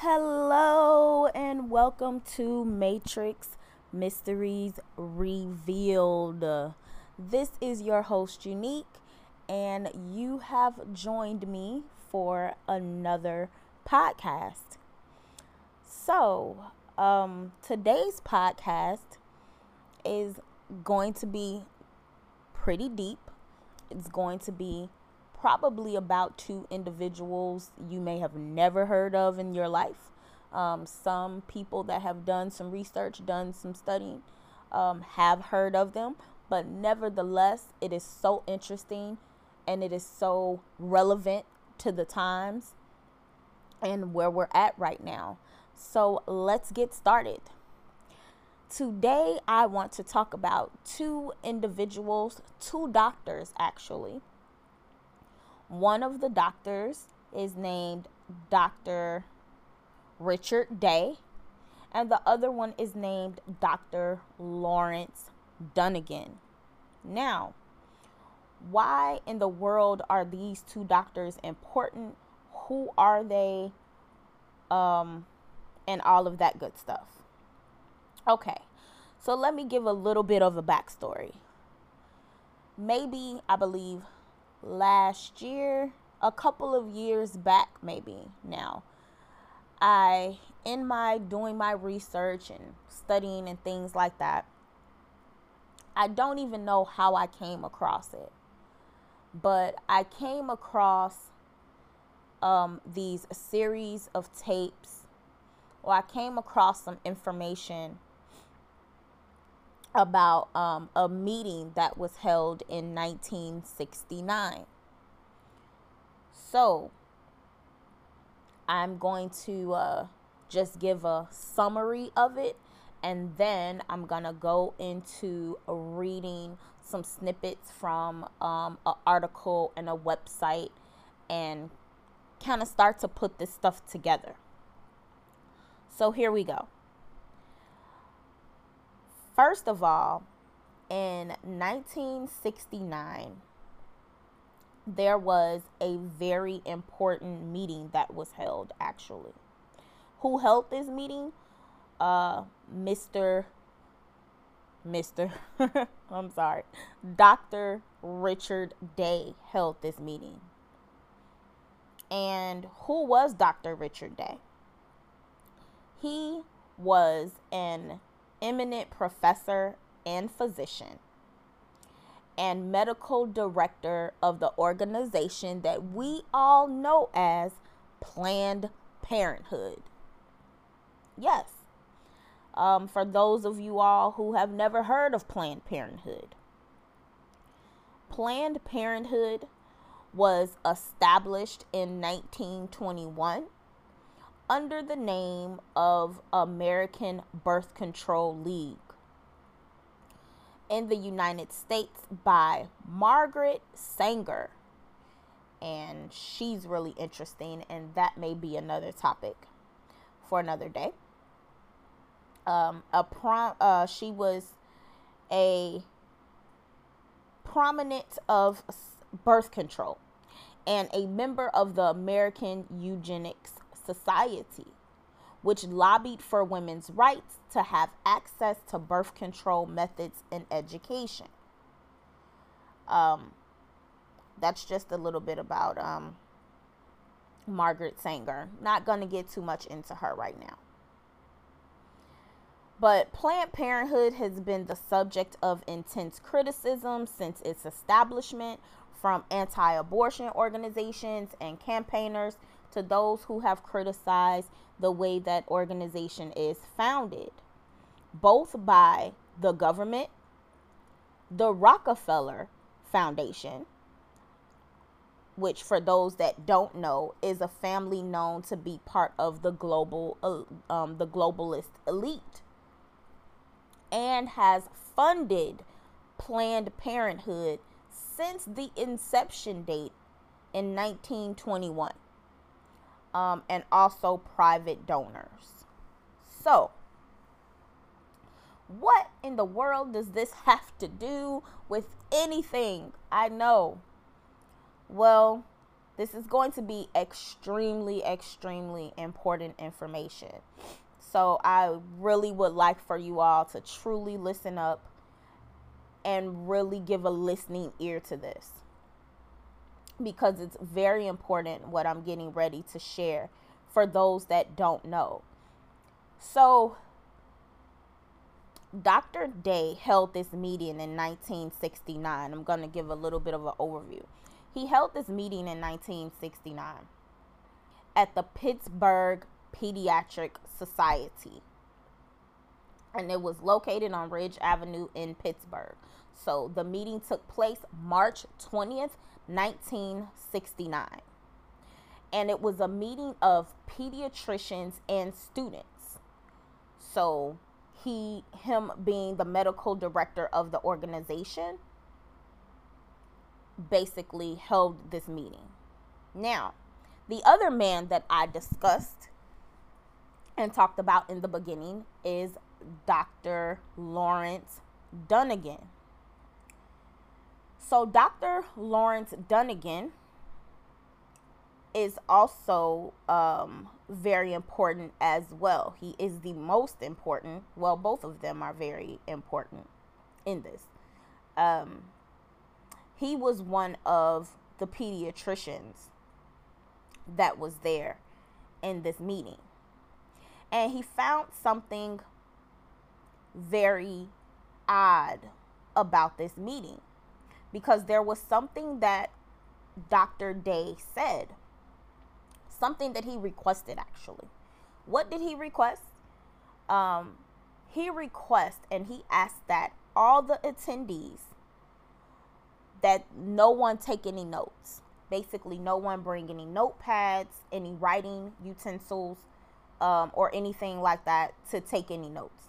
Hello and welcome to Matrix Mysteries Revealed. This is your host, Unique, and you have joined me for another podcast. So, um, today's podcast is going to be pretty deep. It's going to be probably about two individuals you may have never heard of in your life. Um, some people that have done some research, done some studying, um, have heard of them, but nevertheless, it is so interesting and it is so relevant to the times and where we're at right now. So let's get started. Today, I want to talk about two individuals, two doctors actually. One of the doctors is named Dr. Richard Day, and the other one is named Dr. Lawrence Dunegan. Now, why in the world are these two doctors important? Who are they? Um, and all of that good stuff. Okay, so let me give a little bit of a backstory. Maybe, I believe, last year, a couple of years back, maybe now, I, in my doing my research and studying and things like that, I don't even know how I came across it, but I came across um, these series of tapes, or I came across some information about um, a meeting that was held in 1969. So, I'm going to uh, just give a summary of it and then I'm gonna go into reading some snippets from um, an article and a website and kind of start to put this stuff together. So here we go. First of all, in 1969, there was a very important meeting that was held, actually. Who held this meeting? Uh, Mr. Mr. I'm sorry. Dr. Richard Day held this meeting. And who was Dr. Richard Day? He was an eminent professor and physician and medical director of the organization that we all know as Planned Parenthood. Yes, um, for those of you all who have never heard of Planned Parenthood, Planned Parenthood was established in 1921 under the name of American Birth Control League in the United States by Margaret Sanger. And she's really interesting, and that may be another topic for another day. Um, a prom, uh, she was a prominent of birth control and a member of the American Eugenics Society, which lobbied for women's rights to have access to birth control methods in education. Um, that's just a little bit about um, Margaret Sanger. Not going to get too much into her right now. But Planned Parenthood has been the subject of intense criticism since its establishment from anti abortion organizations and campaigners to those who have criticized the way that organization is founded, both by the government, the Rockefeller Foundation, which for those that don't know is a family known to be part of the global uh, um, the globalist elite and has funded planned parenthood since the inception date in 1921 um, and also private donors. So, What in the world does this have to do with anything? I know. Well, this is going to be extremely, extremely important information. So I really would like for you all to truly listen up and really give a listening ear to this because it's very important what I'm getting ready to share for those that don't know. So, Dr. Day held this meeting in 1969. I'm going to give a little bit of an overview. He held this meeting in 1969 at the Pittsburgh Pediatric Society. And it was located on Ridge Avenue in Pittsburgh. So the meeting took place March 20th, 1969. And it was a meeting of pediatricians and students. So he him being the medical director of the organization basically held this meeting. Now, the other man that I discussed and talked about in the beginning is Dr. Lawrence Dunegan. So, Dr. Lawrence Dunegan is also um, very important as well. He is the most important. Well, both of them are very important in this. Um, he was one of the pediatricians that was there in this meeting. And he found something very odd about this meeting because there was something that Dr. Day said, something that he requested actually. What did he request? Um, he requested and he asked that all the attendees that no one take any notes. Basically, no one bring any notepads, any writing utensils, um, or anything like that to take any notes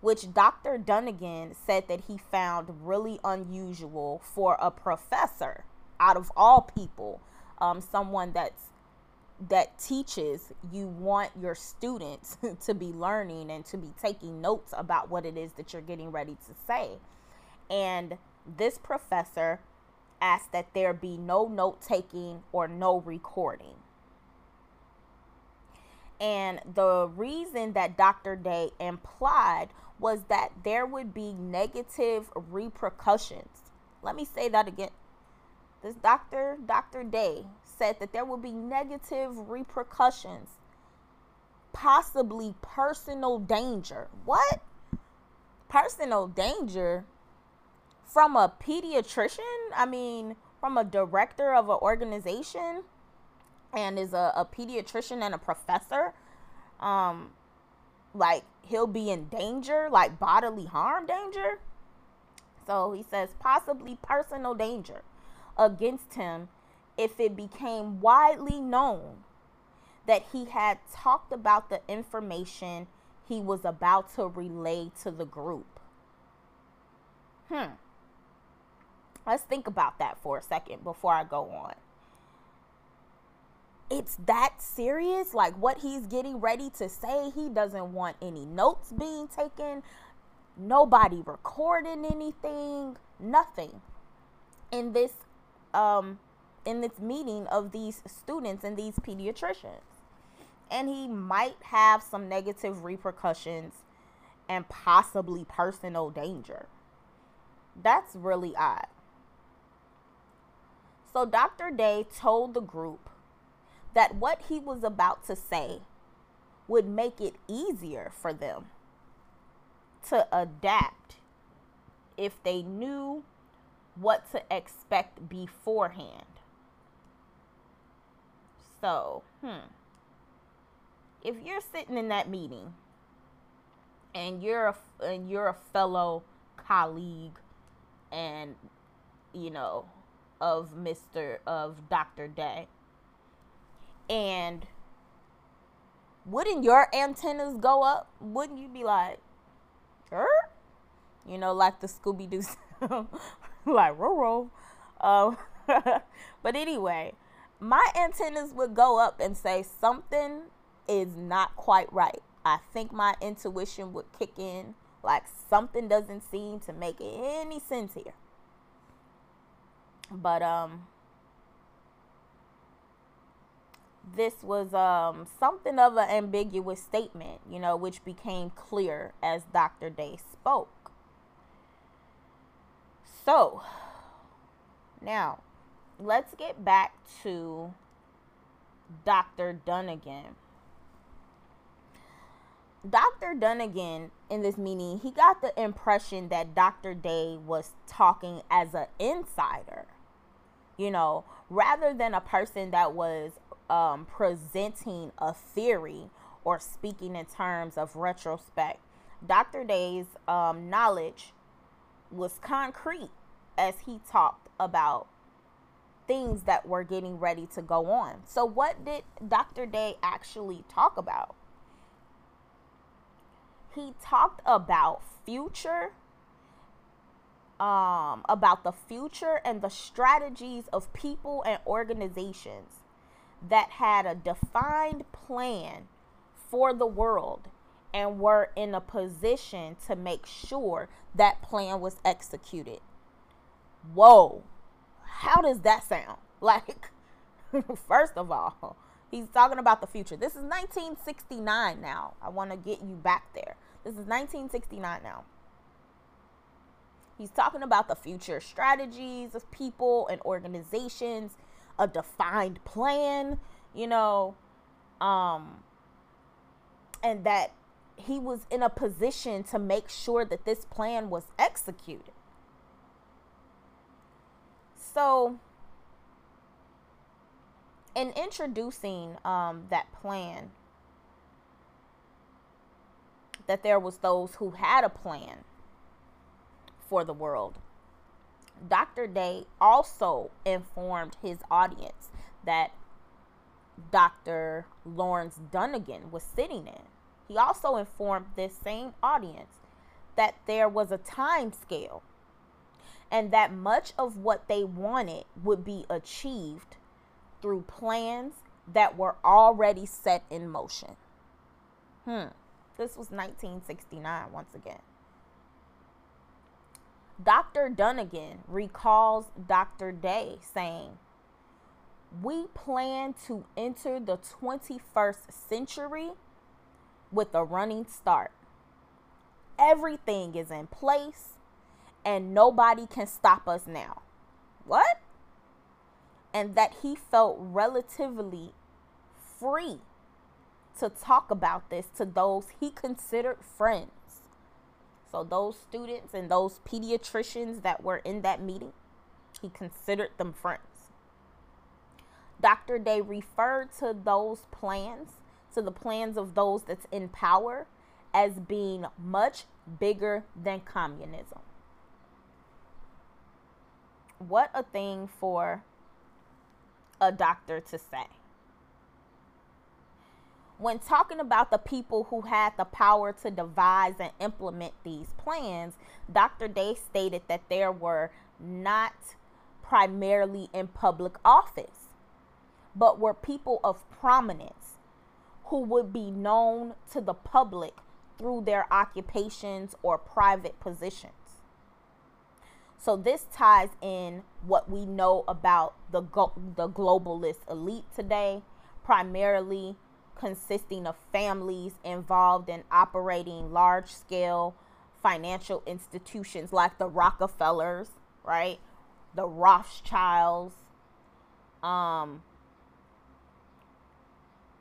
which Dr. Dunegan said that he found really unusual for a professor out of all people, um, someone that's that teaches you want your students to be learning and to be taking notes about what it is that you're getting ready to say. And this professor asked that there be no note taking or no recording. And the reason that Dr. Day implied was that there would be negative repercussions. Let me say that again. This doctor, Dr. Day, said that there would be negative repercussions, possibly personal danger. What? Personal danger from a pediatrician? I mean, from a director of an organization and is a, a pediatrician and a professor. Um, like he'll be in danger, like bodily harm danger. So he says possibly personal danger against him if it became widely known that he had talked about the information he was about to relay to the group. Hmm. Let's think about that for a second before I go on it's that serious. Like what he's getting ready to say, he doesn't want any notes being taken, nobody recording anything, nothing. In this um in this meeting of these students and these pediatricians. And he might have some negative repercussions and possibly personal danger. That's really odd. So Dr. Day told the group that what he was about to say would make it easier for them to adapt if they knew what to expect beforehand. So, hmm. If you're sitting in that meeting and you're a and you're a fellow colleague and you know of Mr. of Dr. Day and wouldn't your antennas go up? Wouldn't you be like, er? You know, like the Scooby Doo, like Roro. Uh, but anyway, my antennas would go up and say something is not quite right. I think my intuition would kick in. Like something doesn't seem to make any sense here. But um this was um something of an ambiguous statement, you know, which became clear as Dr. Day spoke. So, now let's get back to Dr. Dunegan. Dr. Dunegan in this meeting, he got the impression that Dr. Day was talking as an insider, you know, rather than a person that was um, presenting a theory or speaking in terms of retrospect. Dr. Day's um, knowledge was concrete as he talked about things that were getting ready to go on. So, what did Dr. Day actually talk about? He talked about future, um, about the future and the strategies of people and organizations that had a defined plan for the world and were in a position to make sure that plan was executed. Whoa, how does that sound? Like, first of all, he's talking about the future. This is 1969 now. I want to get you back there. This is 1969 now. He's talking about the future strategies of people and organizations, a defined plan, you know, um, and that he was in a position to make sure that this plan was executed. So, in introducing um, that plan, that there was those who had a plan for the world. Dr. Day also informed his audience that Dr. Lawrence Dunegan was sitting in. He also informed this same audience that there was a time scale and that much of what they wanted would be achieved through plans that were already set in motion. Hmm. This was 1969 once again. Dr. Dunegan recalls Dr. Day saying, We plan to enter the 21st century with a running start. Everything is in place and nobody can stop us now. What? And that he felt relatively free to talk about this to those he considered friends. So, those students and those pediatricians that were in that meeting, he considered them friends. Dr. Day referred to those plans, to the plans of those that's in power, as being much bigger than communism what a thing for a doctor to say. When talking about the people who had the power to devise and implement these plans, Dr. Day stated that there were not primarily in public office, but were people of prominence who would be known to the public through their occupations or private positions. So this ties in what we know about the go- the globalist elite today, primarily consisting of families involved in operating large-scale financial institutions like the Rockefellers, right? The Rothschilds, um,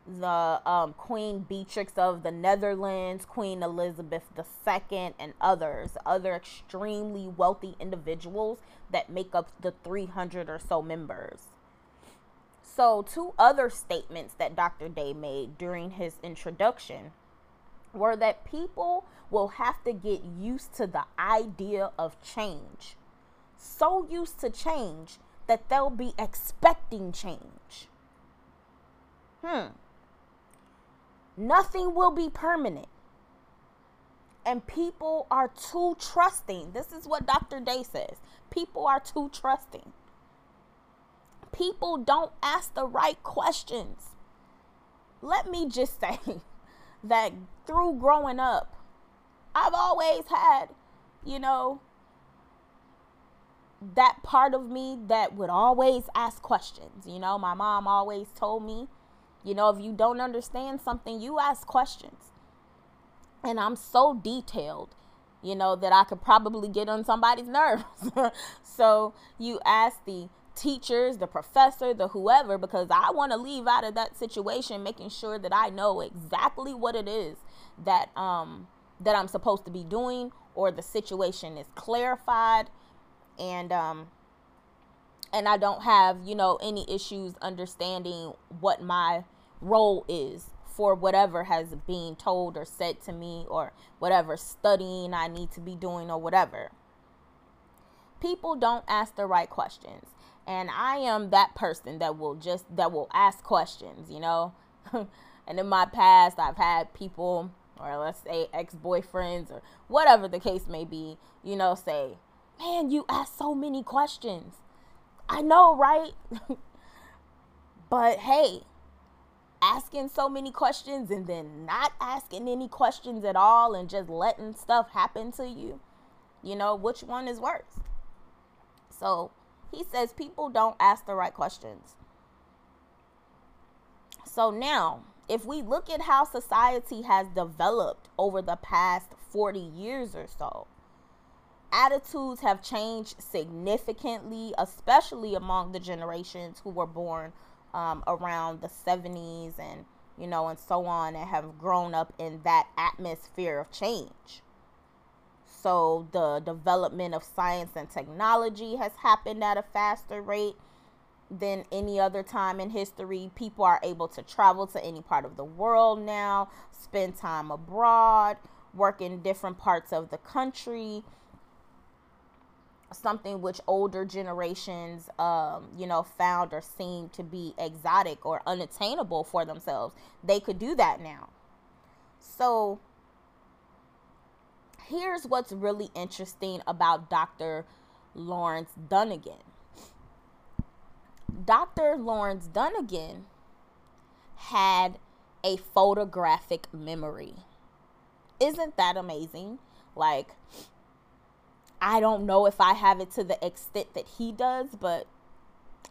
the um, Queen Beatrix of the Netherlands, Queen Elizabeth II, and others, other extremely wealthy individuals that make up the 300 or so members. So, two other statements that Dr. Day made during his introduction were that people will have to get used to the idea of change. So used to change that they'll be expecting change. Hmm. Nothing will be permanent. And people are too trusting. This is what Dr. Day says. People are too trusting. People don't ask the right questions. Let me just say that through growing up, I've always had, you know, that part of me that would always ask questions. You know, my mom always told me, you know, if you don't understand something, you ask questions. And I'm so detailed, you know, that I could probably get on somebody's nerves. so you ask the teachers, the professor, the whoever, because I want to leave out of that situation making sure that I know exactly what it is that um that I'm supposed to be doing or the situation is clarified and um and I don't have, you know, any issues understanding what my role is for whatever has been told or said to me or whatever studying I need to be doing or whatever. People don't ask the right questions. And I am that person that will just that will ask questions, you know. and in my past I've had people or let's say ex-boyfriends or whatever the case may be, you know, say, Man, you ask so many questions. I know, right? but hey, asking so many questions and then not asking any questions at all and just letting stuff happen to you, you know, which one is worse? So he says people don't ask the right questions. So now, if we look at how society has developed over the past 40 years or so, attitudes have changed significantly, especially among the generations who were born um, around the 70s and, you know, and so on, and have grown up in that atmosphere of change. So the development of science and technology has happened at a faster rate than any other time in history. People are able to travel to any part of the world now, spend time abroad, work in different parts of the country. Something which older generations um, you know found or seemed to be exotic or unattainable for themselves. They could do that now. So here's what's really interesting about dr lawrence dunegan dr lawrence dunegan had a photographic memory. Isn't that amazing? Like I don't know if I have it to the extent that he does, but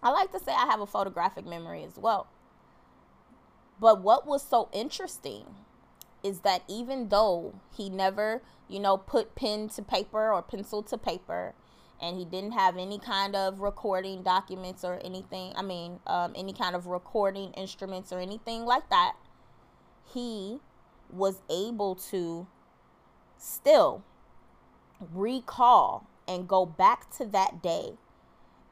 I like to say I have a photographic memory as well. But what was so interesting is that even though he never, you know, put pen to paper or pencil to paper, and he didn't have any kind of recording documents or anything, I mean, um, any kind of recording instruments or anything like that, he was able to still recall and go back to that day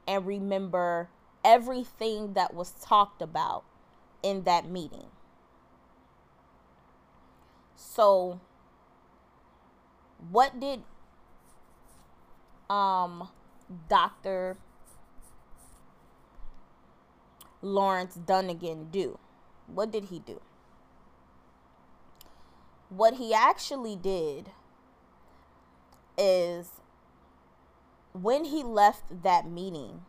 and remember everything that was talked about in that meeting. So what did um Dr. Lawrence Dunegan do? What did he do? What he actually did is when he left that meeting,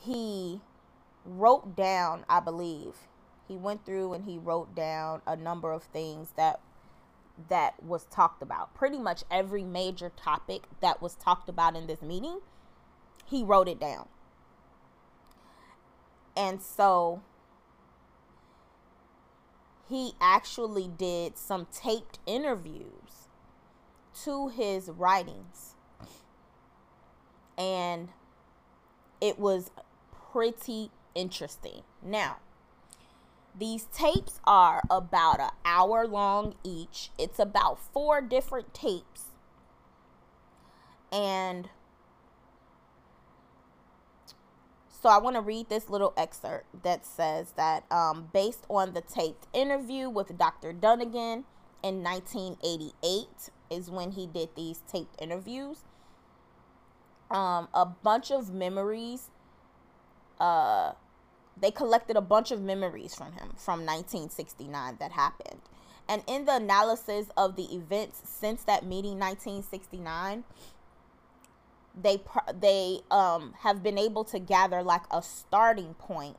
he wrote down, I believe, he went through and he wrote down a number of things that that was talked about. Pretty much every major topic that was talked about in this meeting, he wrote it down. And so he actually did some taped interviews to his writings. And it was pretty interesting. Now, these tapes are about an hour long each. It's about four different tapes. And So I want to read this little excerpt that says that um, based on the taped interview with Dr. Dunegan in 1988 is when he did these taped interviews. Um, a bunch of memories. Uh, they collected a bunch of memories from him from 1969 that happened. And in the analysis of the events since that meeting, 1969, they they um have been able to gather like a starting point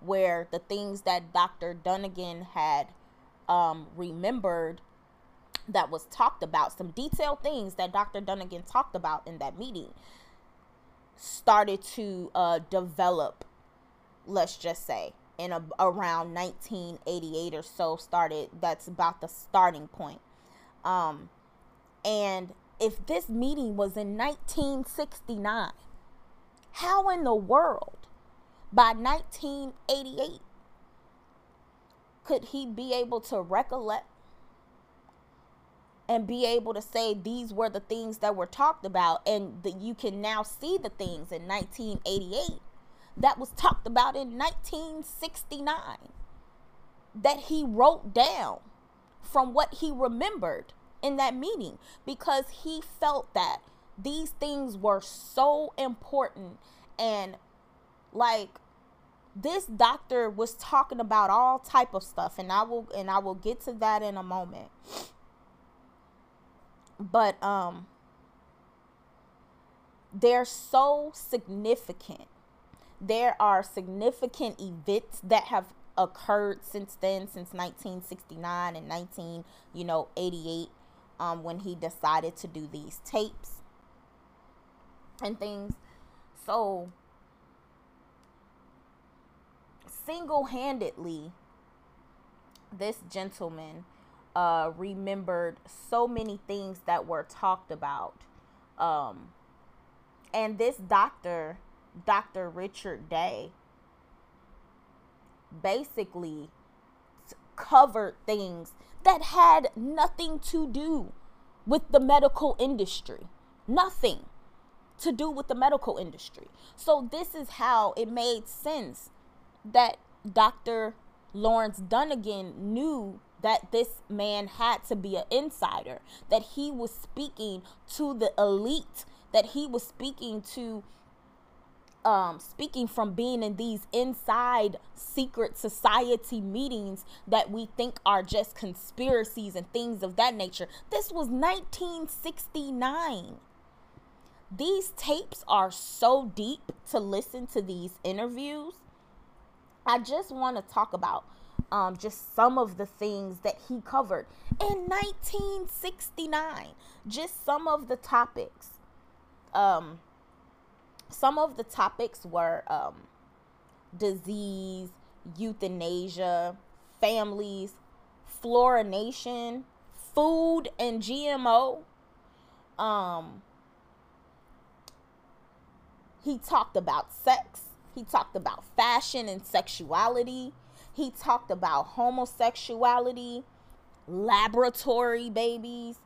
where the things that Dr. Dunegan had um, remembered that was talked about, some detailed things that Dr. Dunegan talked about in that meeting, started to uh, develop, let's just say, in a, around 1988 or so. Started that's about the starting point. Um, and if this meeting was in 1969, how in the world by 1988 could he be able to recollect and be able to say these were the things that were talked about and that you can now see the things in 1988 that was talked about in 1969 that he wrote down from what he remembered in that meeting because he felt that these things were so important and like this doctor was talking about all type of stuff and I will and I will get to that in a moment. But um they're so significant. There are significant events that have occurred since then since 1969 and 19, you know, 88 um when he decided to do these tapes and things. So single handedly, this gentleman uh, remembered so many things that were talked about. Um, and this doctor, Dr. Richard Day, basically covered things that had nothing to do with the medical industry. Nothing to do with the medical industry. So, this is how it made sense that Dr. Lawrence Dunegan knew that this man had to be an insider, that he was speaking to the elite, that he was speaking to um, speaking from being in these inside secret society meetings that we think are just conspiracies and things of that nature. This was 1969. These tapes are so deep to listen to these interviews I just want to talk about um, just some of the things that he covered in 1969. Just some of the topics. Um, some of the topics were um, disease, euthanasia, families, fluorination, food and GMO. Um, he talked about sex he talked about fashion and sexuality. He talked about homosexuality, laboratory babies,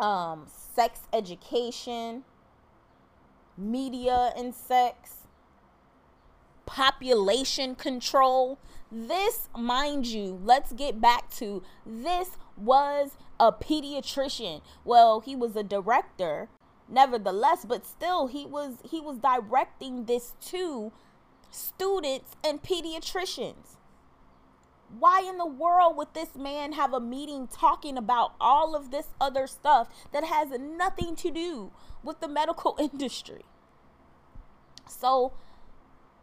um, sex education, media and sex, population control. This, mind you, let's get back to this was a pediatrician. Well, he was a director nevertheless but still he was he was directing this to students and pediatricians why in the world would this man have a meeting talking about all of this other stuff that has nothing to do with the medical industry so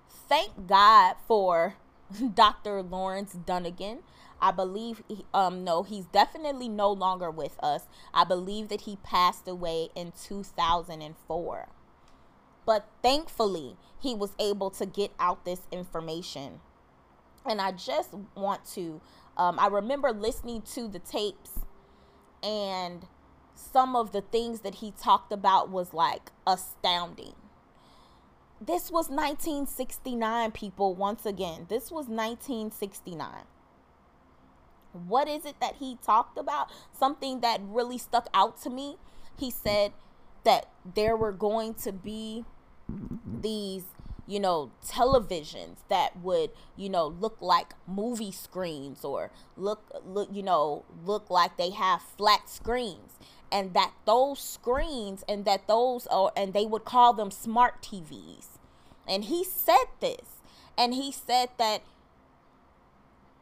thank god for dr lawrence dunegan I believe, um, no, he's definitely no longer with us. I believe that he passed away in 2004. But thankfully, he was able to get out this information. And I just want to, um, I remember listening to the tapes and some of the things that he talked about was like astounding. This was 1969, people, once again. This was 1969 what is it that he talked about? Something that really stuck out to me. He said that there were going to be these you know televisions that would you know look like movie screens or look look you know look like they have flat screens and that those screens and that those are and they would call them smart TVs and he said this and he said that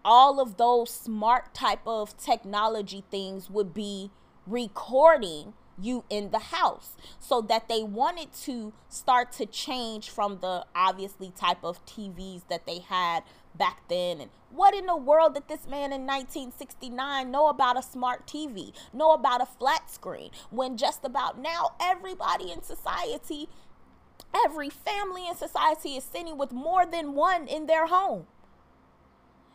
all of those smart type of technology things would be recording you in the house so that they wanted to start to change from the obviously type of TVs that they had back then. And what in the world did this man in 1969 know about a smart TV know about a flat screen when just about now everybody in society every family in society is sitting with more than one in their home?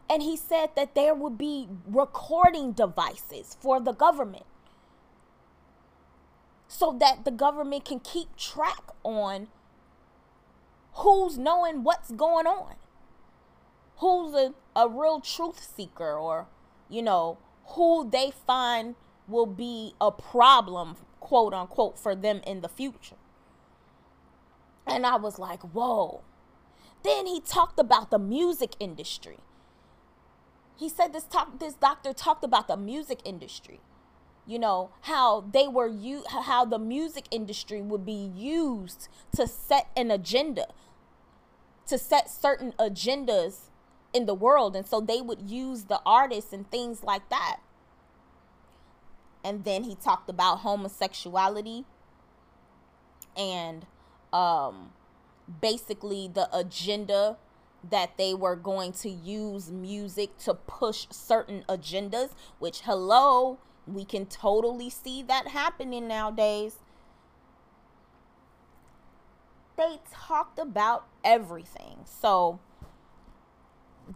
And he said that there would be recording devices for the government so that the government can keep track on who's knowing what's going on who's a, a real truth seeker or you know who they find will be a problem quote unquote for them in the future. And i was like whoa. Then he talked about the music industry. He said this talk this doctor talked about the music industry. You know how they were you how the music industry would be used to set an agenda to set certain agendas in the world and so they would use the artists and things like that and then he talked about homosexuality and um basically the agenda that they were going to use music to push certain agendas which hello we can totally see that happening nowadays. They talked about everything. So,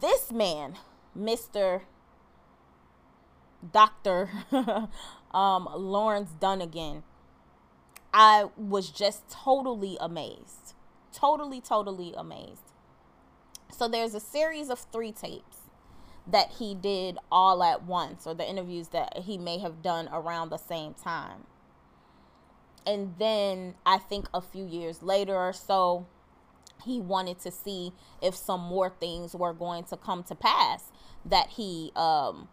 this man, Mr. Dr. um, Lawrence Dunegan, I was just totally amazed. Totally, totally amazed. So, there's a series of three tapes that he did all at once or the interviews that he may have done around the same time. And then I think a few years later or so, he wanted to see if some more things were going to come to pass that he um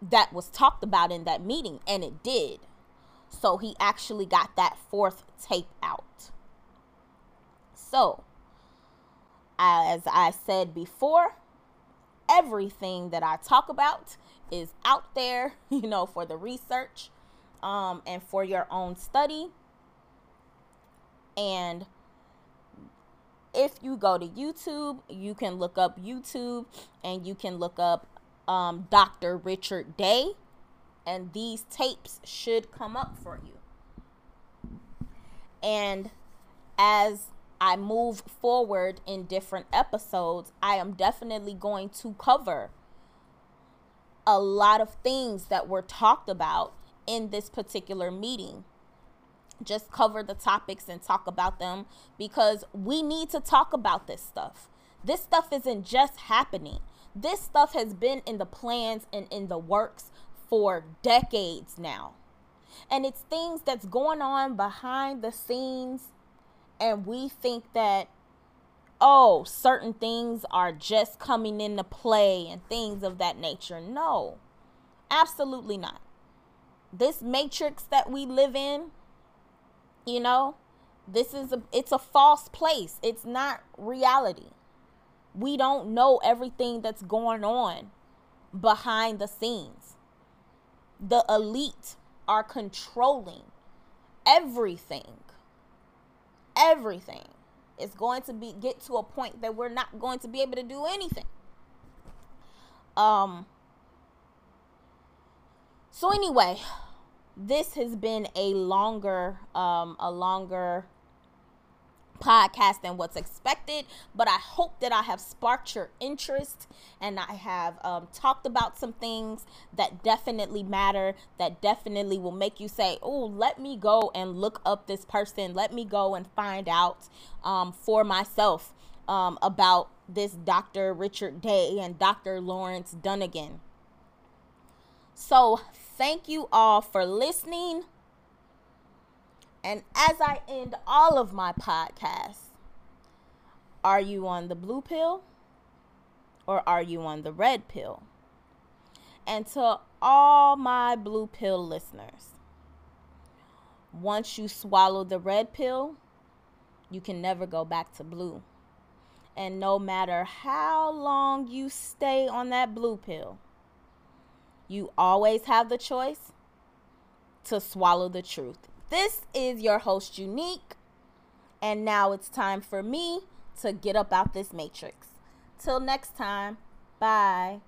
that was talked about in that meeting and it did. So he actually got that fourth tape out. So, as I said before, everything that I talk about is out there, you know, for the research um, and for your own study. And if you go to YouTube, you can look up YouTube and you can look up um, Dr. Richard Day, and these tapes should come up for you. And as I move forward in different episodes, I am definitely going to cover a lot of things that were talked about in this particular meeting. Just cover the topics and talk about them because we need to talk about this stuff. This stuff isn't just happening. This stuff has been in the plans and in the works for decades now. And it's things that's going on behind the scenes and we think that oh certain things are just coming into play and things of that nature no absolutely not this matrix that we live in you know this is a it's a false place it's not reality we don't know everything that's going on behind the scenes the elite are controlling everything everything. It's going to be get to a point that we're not going to be able to do anything. Um so anyway, this has been a longer um a longer podcast than what's expected, but I hope that I have sparked your interest and I have um, talked about some things that definitely matter, that definitely will make you say, Oh, let me go and look up this person. Let me go and find out um, for myself um, about this Dr. Richard Day and Dr. Lawrence Dunegan. So, thank you all for listening. And as I end all of my podcasts, are you on the blue pill or are you on the red pill? And to all my blue pill listeners, once you swallow the red pill, you can never go back to blue. And no matter how long you stay on that blue pill, you always have the choice to swallow the truth. This is your host, Unique. And now it's time for me to get up out this matrix. Till next time, bye.